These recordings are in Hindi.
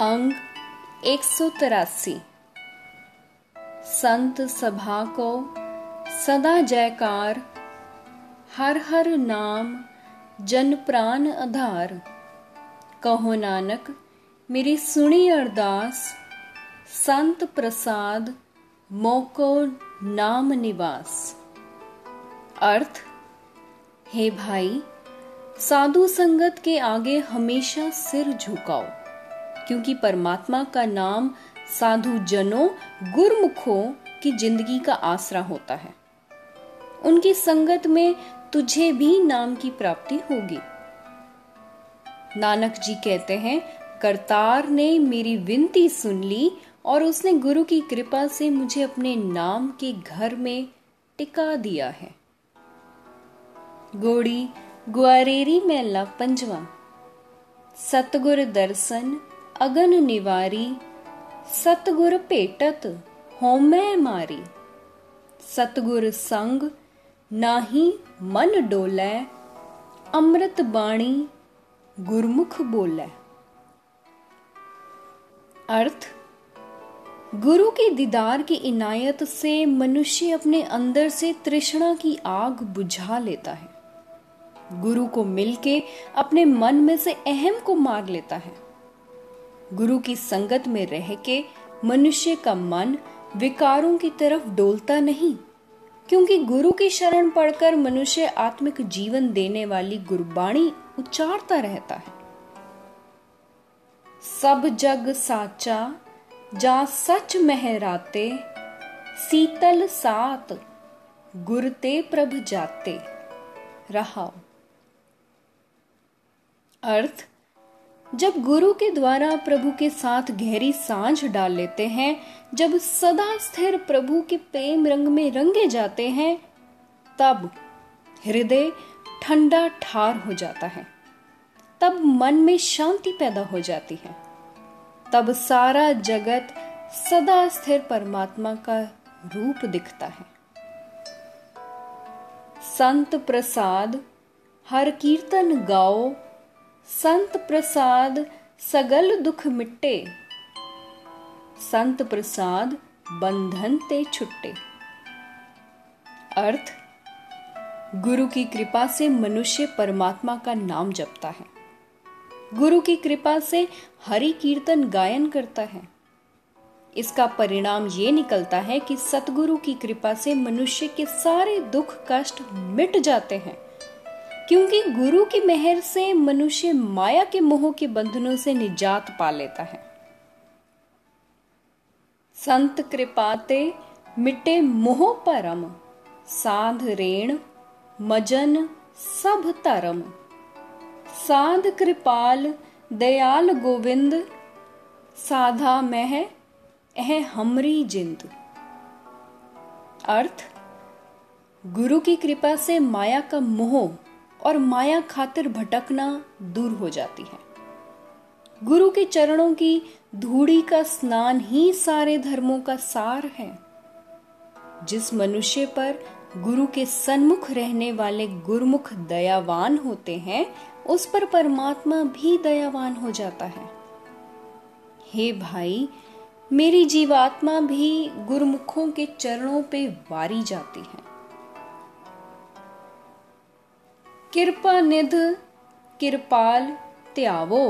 अंग एक सौ तिरासी। संत सभा को सदा जयकार, हर हर नाम जन प्राण आधार। कहो नानक, मेरी सुनी अरदास, संत प्रसाद, मोको नाम निवास। अर्थ, हे भाई, साधु संगत के आगे हमेशा सिर झुकाओ। क्योंकि परमात्मा का नाम साधु जनों गुरमुखों की ज़िंदगी का आसरा होता है। उनकी संगत में तुझे भी नाम की प्राप्ति होगी। नानक जी कहते हैं, करतार ने मेरी विनती सुन ली और उसने गुरु की कृपा से मुझे अपने नाम के घर में टिका दिया है। गोड़ी ग्वारेरी मेला पंजवा। सतगुर दर्शन अगन निवारी, सतगुर भेटत होमै मारी। सतगुर संग नाही मन डोलै, अमृत बाणी गुरमुख बोलै। अर्थ, गुरु के दीदार की इनायत से मनुष्य अपने अंदर से तृष्णा की आग बुझा लेता है। गुरु को मिलके अपने मन में से अहम को मार लेता है। गुरु की संगत में रह के मनुष्य का मन विकारों की तरफ़ डोलता नहीं, क्योंकि गुरु की शरण पढ़कर मनुष्य आत्मिक जीवन देने वाली गुरबाणी उच्चारता रहता है। सब जग साचा, जा सच महराते, सीतल सात गुरते प्रभ जाते। रहा अर्थ जब गुरु के द्वारा प्रभु के साथ गहरी साँझ डाल लेते हैं, जब सदा स्थिर प्रभु के प्रेम रंग में रंगे जाते हैं, तब हृदय ठंडा ठार हो जाता है। तब मन में शांति पैदा हो जाती है। तब सारा जगत सदा स्थिर परमात्मा का रूप दिखता है। संत प्रसाद, हर कीर्तन गाओ संत प्रसाद सगल दुख मिट्टे। संत प्रसाद बंधन ते छुट्टे। अर्थ, गुरु की कृपा से मनुष्य परमात्मा का नाम जपता है। गुरु की कृपा से हरि कीर्तन गायन करता है। इसका परिणाम ये निकलता है कि सतगुरु की कृपा से मनुष्य के सारे दुख कष्ट मिट जाते हैं। क्योंकि गुरु की मेहर से मनुष्य माया के मोह के बंधनों से निजात पा लेता है। संत कृपाते मिटे मोह परम, साध रेण, मजन सब तरम। साध कृपाल, दयाल गोविंद, साधा मह, एह हमरी जिंद। अर्थ, गुरु की कृपा से माया का मोह और माया खातिर भटकना दूर हो जाती है। गुरु के चरणों की धूड़ी का स्नान ही सारे धर्मों का सार है। जिस मनुष्य पर गुरु के सन्मुख रहने वाले गुरुमुख दयावान होते हैं, उस पर परमात्मा भी दयावान हो जाता है। हे भाई, मेरी जीवात्मा भी गुरुमुखों के चरणों पे वारी जाती है। किरपा निध किरपाल त्यावो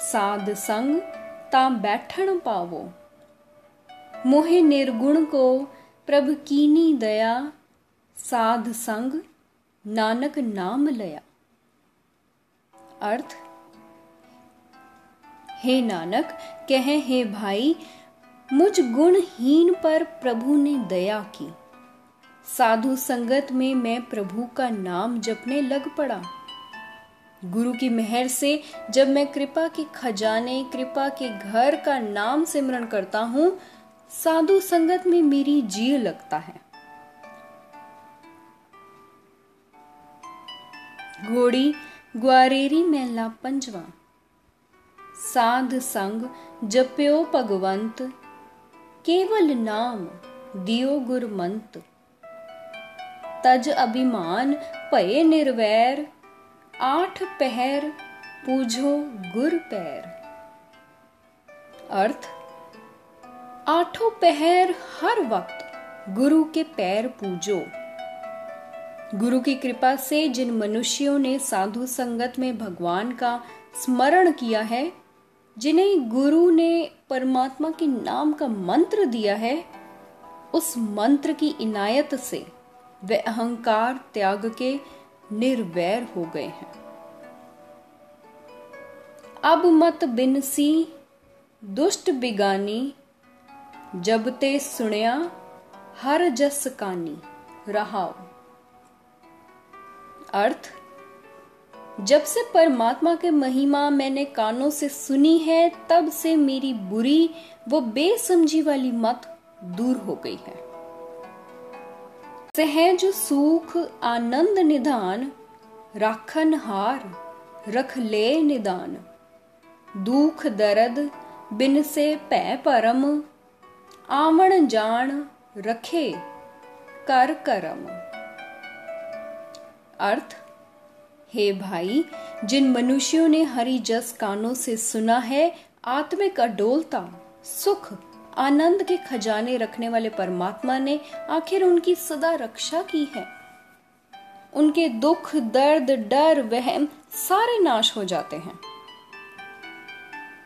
साध संग ता बैठन पावो मोहे निर्गुण को प्रभ कीनी दया साध संग नानक नाम लया अर्थ हे नानक कहे हे भाई मुझ गुणहीन पर प्रभु ने दया की साधु संगत में मैं प्रभु का नाम जपने लग पड़ा। गुरु की मेहर से जब मैं कृपा के खजाने, कृपा के घर का नाम सिमरण करता हूँ, साधु संगत में मेरी जी लगता है। घोड़ी ग्वारेरी मेला पंजवा। साध संग जप्यो भगवंत, केवल नाम दियो गुरमंत। तज अभिमान भय निर्वैर आठ पहर पूजो गुर पैर अर्थ आठों पहर हर वक्त गुरु के पैर पूजो गुरु की कृपा से जिन मनुष्यों ने साधु संगत में भगवान का स्मरण किया है जिन्हें गुरु ने परमात्मा के नाम का मंत्र दिया है उस मंत्र की इनायत से वे अहंकार त्याग के निर्वैर हो गए हैं। अब मत बिनसी, दुष्ट बिगानी, जब ते सुनिया, हर जस कानी, रहाओ। अर्थ, जब से परमात्मा के महिमा मैंने कानों से सुनी है, तब से मेरी बुरी, वो बेसमझी वाली मत दूर हो गई है। सहज सुख आनंद निधान, राखन हार, रख ले निदान दुख दर्द बिन से पै परम आमण जान रखे कर करम। अर्थ, हे भाई, जिन मनुष्यों ने हरि जस कानों से सुना है, आत्मिक अडोलता, सुख आनंद के खजाने रखने वाले परमात्मा ने आखिर उनकी सदा रक्षा की है। उनके दुख, दर्द, डर, वहम सारे नाश हो जाते हैं।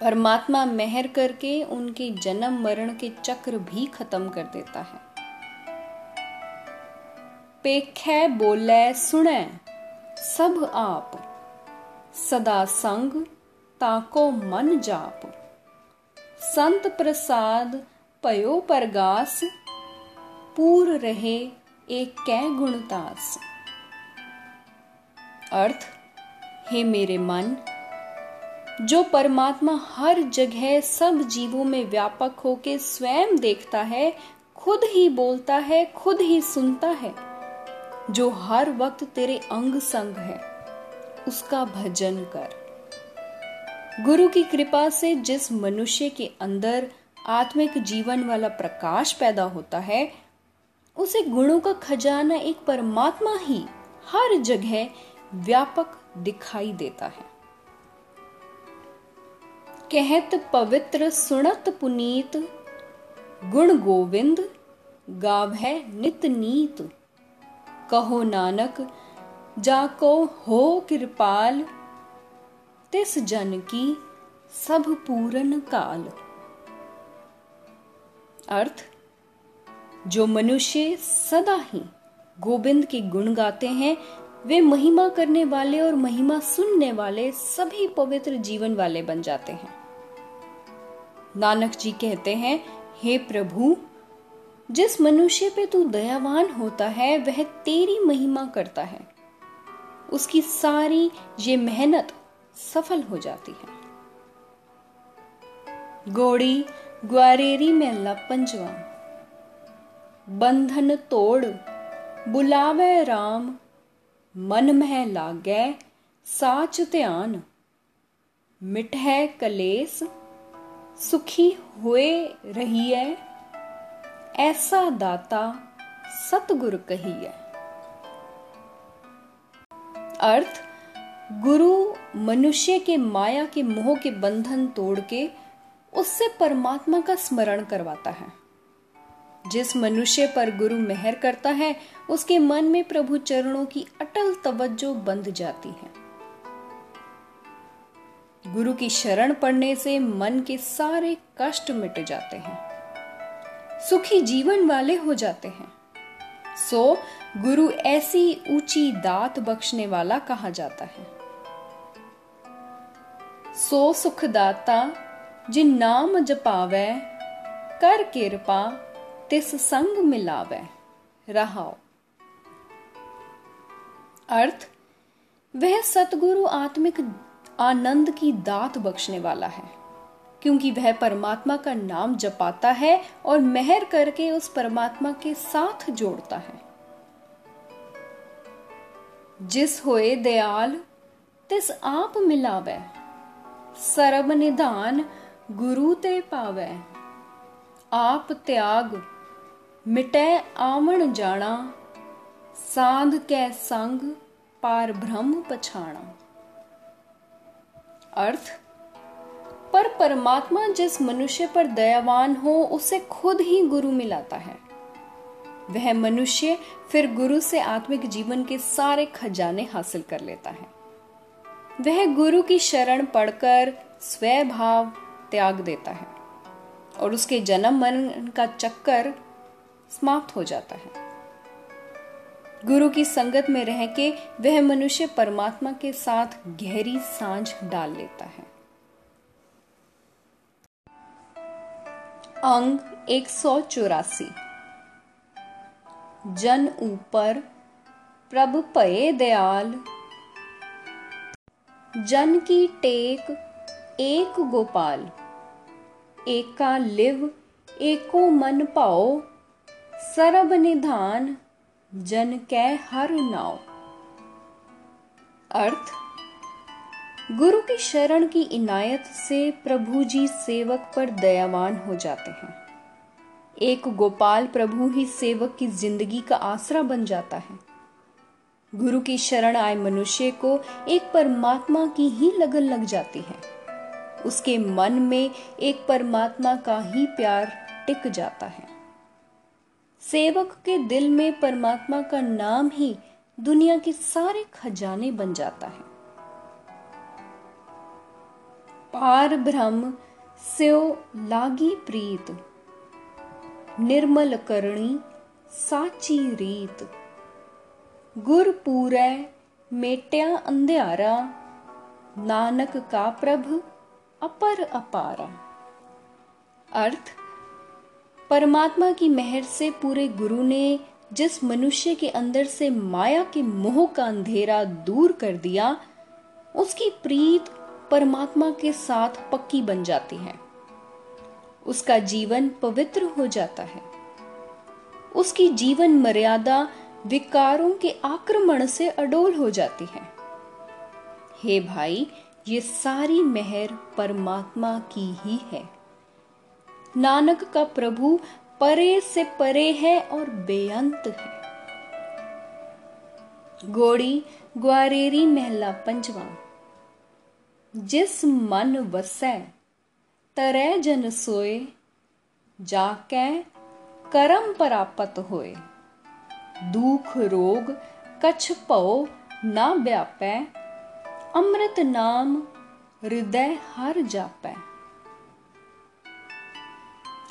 परमात्मा मेहर करके उनके जन्म मरण के चक्र भी खत्म कर देता है। पेखे बोले, सुने, सब आप, सदा संग ताको मन जाप। संत प्रसाद पयो परगास, पूर रहे एक कै गुणतास अर्थ, हे मेरे मन, जो परमात्मा हर जगह सब जीवों में व्यापक होके स्वयं देखता है, खुद ही बोलता है, खुद ही सुनता है। जो हर वक्त तेरे अंग संग है, उसका भजन कर। गुरु की कृपा से जिस मनुष्य के अंदर आत्मिक जीवन वाला प्रकाश पैदा होता है, उसे गुणों का खजाना एक परमात्मा ही हर जगह व्यापक दिखाई देता है। कहत पवित्र सुनत पुनीत, गुण गोविंद गाव है नित नीत। कहो नानक जाको हो कृपाल तिस जन की सब पूरन काल। अर्थ, जो मनुष्य सदा ही गोविंद के गुण गाते हैं, वे महिमा करने वाले और महिमा सुनने वाले सभी पवित्र जीवन वाले बन जाते हैं। नानक जी कहते हैं, हे प्रभु, जिस मनुष्य पे तू दयावान होता है, वह तेरी महिमा करता है। उसकी सारी ये मेहनत सफल हो जाती है। गोड़ी ग्वारेरी में लपंजवा, बंधन तोड़, बुलावे राम, मन मह लागे, साच ध्यान मिठै कलेस, सुखी हुए रही है ऐसा दाता सतगुरु है अर्थ गुरु मनुष्य के माया के मोह के बंधन तोड़ के उससे परमात्मा का स्मरण करवाता है। जिस मनुष्य पर गुरु मेहर करता है, उसके मन में प्रभु चरणों की अटल तवज्जो बंध जाती है। गुरु की शरण पड़ने से मन के सारे कष्ट मिट जाते हैं। सुखी जीवन वाले हो जाते हैं। सो, गुरु ऐसी ऊँची दात बख्शने वाला कहा जाता है। सो सुखदाता जिन नाम जपावे कर कृपा तिस संग मिलावे रहाओ अर्थ वह सतगुरु आत्मिक आनंद की दात बख्शने वाला है क्योंकि वह परमात्मा का नाम जपाता है और मेहर करके उस परमात्मा के साथ जोड़ता है जिस होए दयाल तिस आप मिलावे सरब निधान गुरु ते पावे आप त्याग मिटे आमण जाना साध कै संग पार ब्रह्म पछाणा अर्थ पर परमात्मा जिस मनुष्य पर दयावान हो उसे खुद ही गुरु मिलाता है वह मनुष्य फिर गुरु से आत्मिक जीवन के सारे खजाने हासिल कर लेता है वह गुरु की शरण पढ़कर स्वभाव त्याग देता है और उसके जन्म मन का चक्कर समाप्त हो जाता है। गुरु की संगत में रह के वह मनुष्य परमात्मा के साथ गहरी साँझ डाल लेता है। अंग एक सौ चौरासी। जन ऊपर, प्रभु पये दयाल। जन की टेक एक गोपाल, एका लिव, एको मन पाओ। सरब निधान, जन कै हर नाव अर्थ, गुरु की शरण की इनायत से प्रभु जी सेवक पर दयावान हो जाते हैं। एक गोपाल प्रभु ही सेवक की ज़िंदगी का आसरा बन जाता है। गुरु की शरण आए मनुष्य को एक परमात्मा की ही लगन लग जाती है। उसके मन में एक परमात्मा का ही प्यार टिक जाता है। सेवक के दिल में परमात्मा का नाम ही दुनिया के सारे खजाने बन जाता है। पार ब्रह्म, स्यो लागी प्रीत, निर्मल करणी, साची रीत। गुर पूरै मेट्या अंध्यारा नानक का प्रभ अपर अपारा अर्थ परमात्मा की मेहर से पूरे गुरु ने जिस मनुष्य के अंदर से माया के मोह का अंधेरा दूर कर दिया उसकी प्रीत परमात्मा के साथ पक्की बन जाती है उसका जीवन पवित्र हो जाता है उसकी जीवन मर्यादा विकारों के आक्रमण से अडोल हो जाती है। हे भाई, ये सारी मेहर परमात्मा की ही है। नानक का प्रभु परे से परे है और बेअंत है। गोड़ी ग्वारेरी महला पंचवा जिस मन वसै तरै जन सोए, जाकै करम परापत होए। दुख, रोग, कछ पौ ना व्यापै अमृत नाम हृदय हर जापै।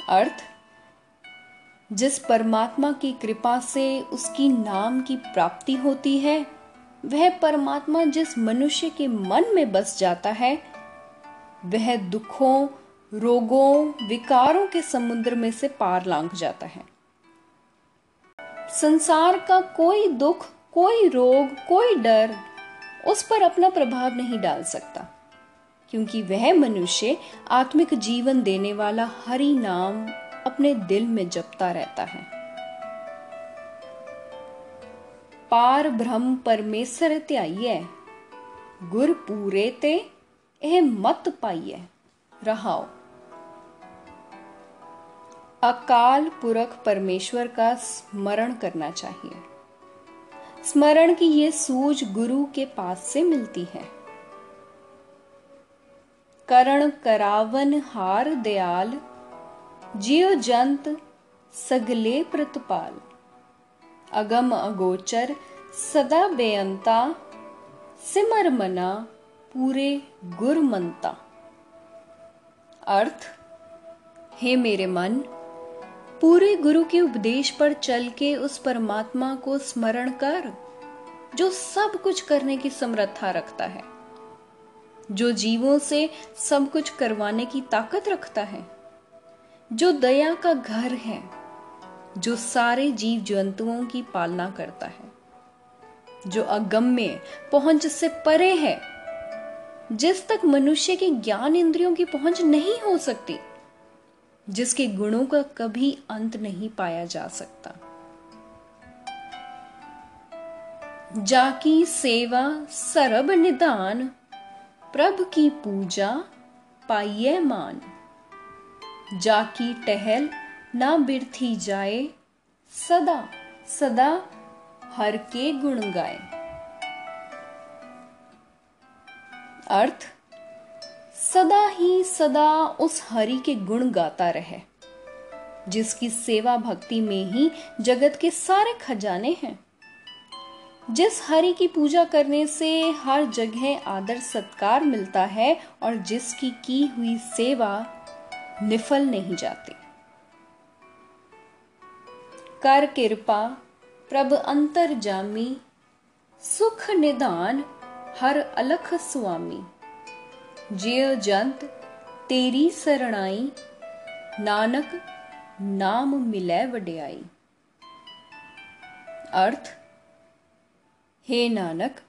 अर्थ, जिस परमात्मा की कृपा से उसकी नाम की प्राप्ति होती है, वह परमात्मा जिस मनुष्य के मन में बस जाता है, वह दुखों, रोगों, विकारों के समुद्र में से पार लांघ जाता है। संसार का कोई दुख, कोई रोग, कोई डर उस पर अपना प्रभाव नहीं डाल सकता, क्योंकि वह मनुष्य आत्मिक जीवन देने वाला हरि नाम अपने दिल में जपता रहता है। पार ब्रह्म परमेश्वर त्याइए, गुर पूरे ते मत पाइए, रहाओ। अकाल पुरख परमेश्वर का स्मरण करना चाहिए। स्मरण की ये सूझ गुरु के पास से मिलती है। करण करावन हार दयाल, जियो जंत सगले प्रतपाल। अगम अगोचर सदा बेअंता, सिमर मना पूरे गुरमंता। अर्थ, हे मेरे मन पूरे गुरु के उपदेश पर चल के उस परमात्मा को स्मरण कर, जो सब कुछ करने की समर्था रखता है, जो जीवों से सब कुछ करवाने की ताकत रखता है, जो दया का घर है, जो सारे जीव जंतुओं की पालना करता है, जो अगम्य पहुँच से परे है, जिस तक मनुष्य के ज्ञान इंद्रियों की पहुँच नहीं हो सकती जिसके गुणों का कभी अंत नहीं पाया जा सकता। जाकी सेवा सरब निदान, प्रभ की पूजा पाइये मान। जाकी टहल ना बिरथी जाए, सदा सदा हर के गुण गाए। अर्थ सदा ही सदा उस हरि के गुण गाता रहे, जिसकी सेवा भक्ति में ही जगत के सारे खजाने हैं। जिस हरि की पूजा करने से हर जगह आदर सत्कार मिलता है और जिसकी की हुई सेवा निफल नहीं जाती। कर कृपा, प्रभ अंतर जामी सुख निदान, हर अलख स्वामी। जिय जंत, तेरी सरणाई, नानक, नाम मिलै वड्याई। अर्थ, हे नानक,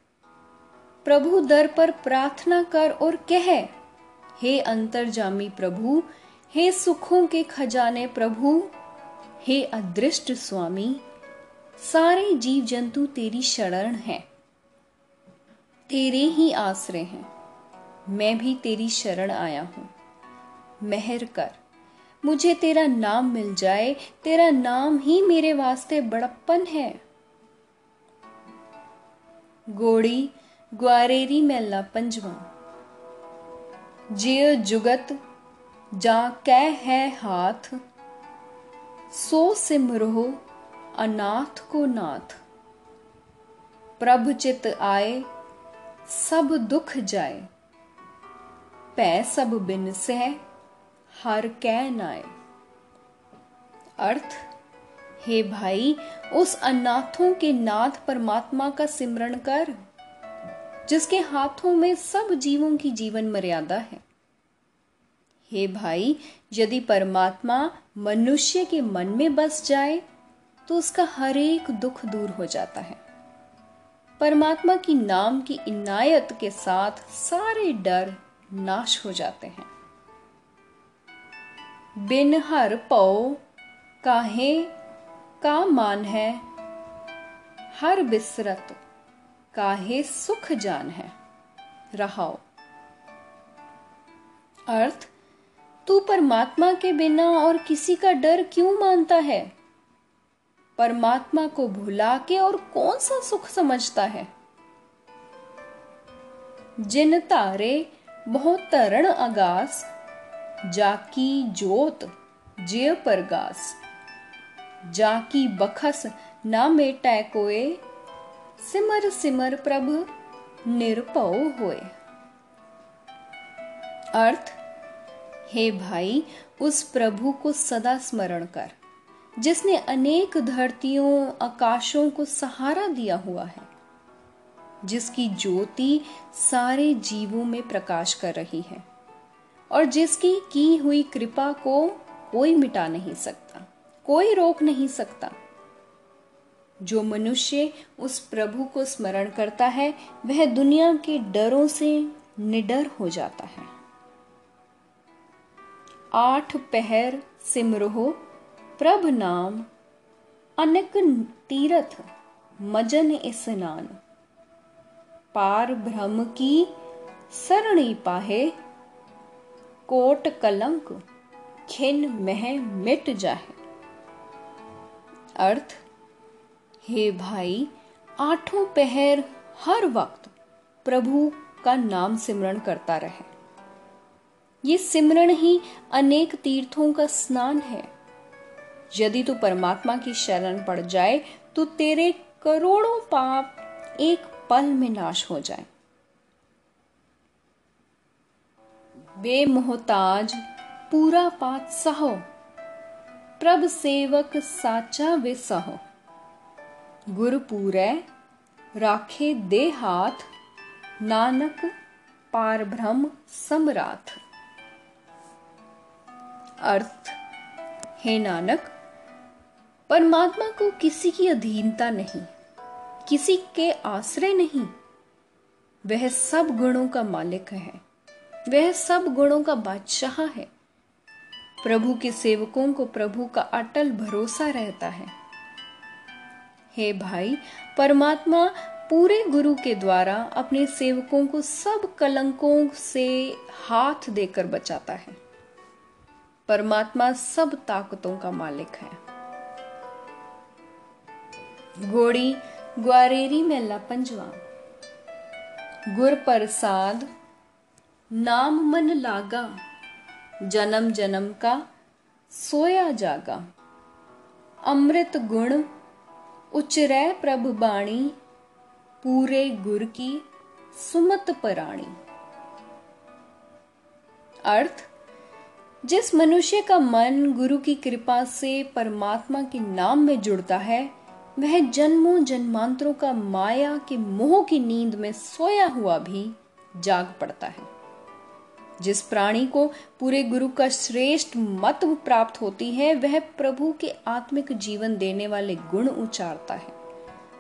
प्रभु दर पर प्रार्थना कर और कह, हे अंतर्जामी प्रभु, हे सुखों के खजाने प्रभु, हे अदृष्ट स्वामी, सारे जीव जंतु तेरी शरण हैं, तेरे ही आश्रय हैं। मैं भी तेरी शरण आया हूँ। मेहर कर। मुझे तेरा नाम मिल जाए, तेरा नाम ही मेरे वास्ते बड़प्पन है। गोड़ी ग्वारेरी मेला पंजवा जिय जुगत, जा कै है हाथ। सो सिमरो अनाथ को नाथ। प्रभ चित आए, सब दुख जाए। पै सब बिन सह, हर कै नाए अर्थ, हे भाई, उस अनाथों के नाथ परमात्मा का सिमरण कर, जिसके हाथों में सब जीवों की जीवन मर्यादा है। हे भाई, यदि परमात्मा मनुष्य के मन में बस जाए तो उसका हर एक दुख दूर हो जाता है। परमात्मा की नाम की इनायत के साथ सारे डर नाश हो जाते हैं। बिन हर पौ काहे का मान है, हर बिसरत काहे सुख जान है। रहाओ। अर्थ, तू परमात्मा के बिना और किसी का डर क्यों मानता है? परमात्मा को भुला के और कौन सा सुख समझता है? जिन तारे बहुत तरण अगास, जाकी जोत जय परगास जाकी बखस न मेटै कोए, सिमर सिमर प्रभ निरपव होए। अर्थ, हे भाई, उस प्रभु को सदा स्मरण कर, जिसने अनेक धरतियों, आकाशों को सहारा दिया हुआ है। जिसकी ज्योति सारे जीवों में प्रकाश कर रही है और जिसकी की हुई कृपा को कोई मिटा नहीं सकता, कोई रोक नहीं सकता। जो मनुष्य उस प्रभु को स्मरण करता है, वह दुनिया के डरों से निडर हो जाता है। आठ पहर सिमरोह, प्रभ नाम, अनक तीरथ, मजन स्नान पार ब्रह्म की सरणी पाहे, कोट कलंक खिन मह मिट जाहे। अर्थ, हे भाई, आठों पहर हर वक्त प्रभु का नाम सिमरण करता रहे। ये सिमरण ही अनेक तीर्थों का स्नान है। यदि तू परमात्मा की शरण पड़ जाए तो तेरे करोड़ों पाप एक पल में नाश हो जाए। बेमोहताज, पूरा पात सहो। प्रभ सेवक साचा विसह गुरपूरै राखे दे हाथ, नानक पार ब्रह्म समराथ अर्थ, हे नानक, परमात्मा को किसी की अधीनता नहीं। किसी के आश्रय नहीं। वह सब गुणों का मालिक है। वह सब गुणों का बादशाह है। प्रभु के सेवकों को प्रभु का अटल भरोसा रहता है। हे भाई, परमात्मा पूरे गुरु के द्वारा अपने सेवकों को सब कलंकों से हाथ देकर बचाता है। परमात्मा सब ताकतों का मालिक है। घोड़ी ग्वारेरी मेला पंजवा गुर प्रसाद, नाम मन लागा, जन्म जन्म का सोया जागा। अमृत गुण, उचरै प्रभ बाणी, पूरे गुर की सुमत पराणी। अर्थ, जिस मनुष्य का मन गुरु की कृपा से परमात्मा के नाम में जुड़ता है वह जन्मों जन्मांतरों का माया के मोह की नींद में सोया हुआ भी जाग पड़ता है। जिस प्राणी को पूरे गुरु का श्रेष्ठ मत प्राप्त होती है, वह प्रभु के आत्मिक जीवन देने वाले गुण उचारता है।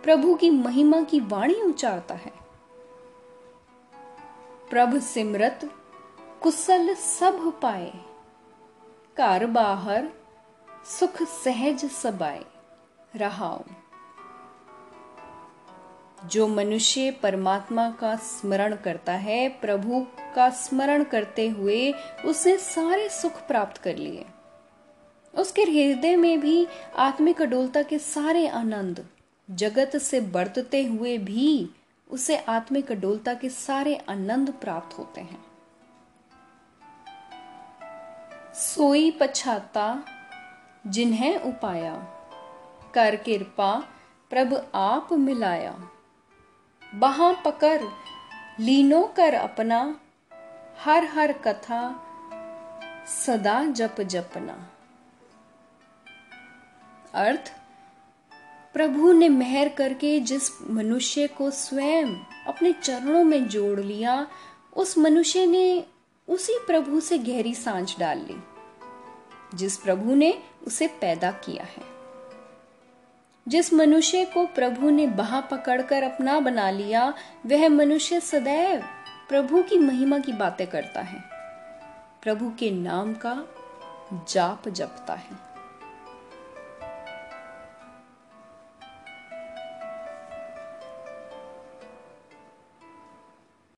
प्रभु की महिमा की वाणी उचारता है। प्रभ सिमरत, कुशल सब पाए कार बाहर सुख सहज सबाए, रहाऊ। जो मनुष्य परमात्मा का स्मरण करता है, प्रभु का स्मरण करते हुए उसने सारे सुख प्राप्त कर लिए। उसके हृदय में भी आत्मिक अडोलता के सारे आनंद, जगत से बरतते हुए भी उसे आत्मिक अडोलता के सारे आनंद प्राप्त होते हैं। सोई पछाता, जिन्हें उपाया, कर कृपा, प्रभ आप मिलाया। बहा पकर लीनो कर अपना, हर हर कथा सदा जप जपना। अर्थ, प्रभु ने मेहर करके जिस मनुष्य को स्वयं अपने चरणों में जोड़ लिया, उस मनुष्य ने उसी प्रभु से गहरी साँझ डाल ली, जिस प्रभु ने उसे पैदा किया है। जिस मनुष्य को प्रभु ने बहा पकड़कर अपना बना लिया, वह मनुष्य सदैव प्रभु की महिमा की बातें करता है। प्रभु के नाम का जाप जपता है।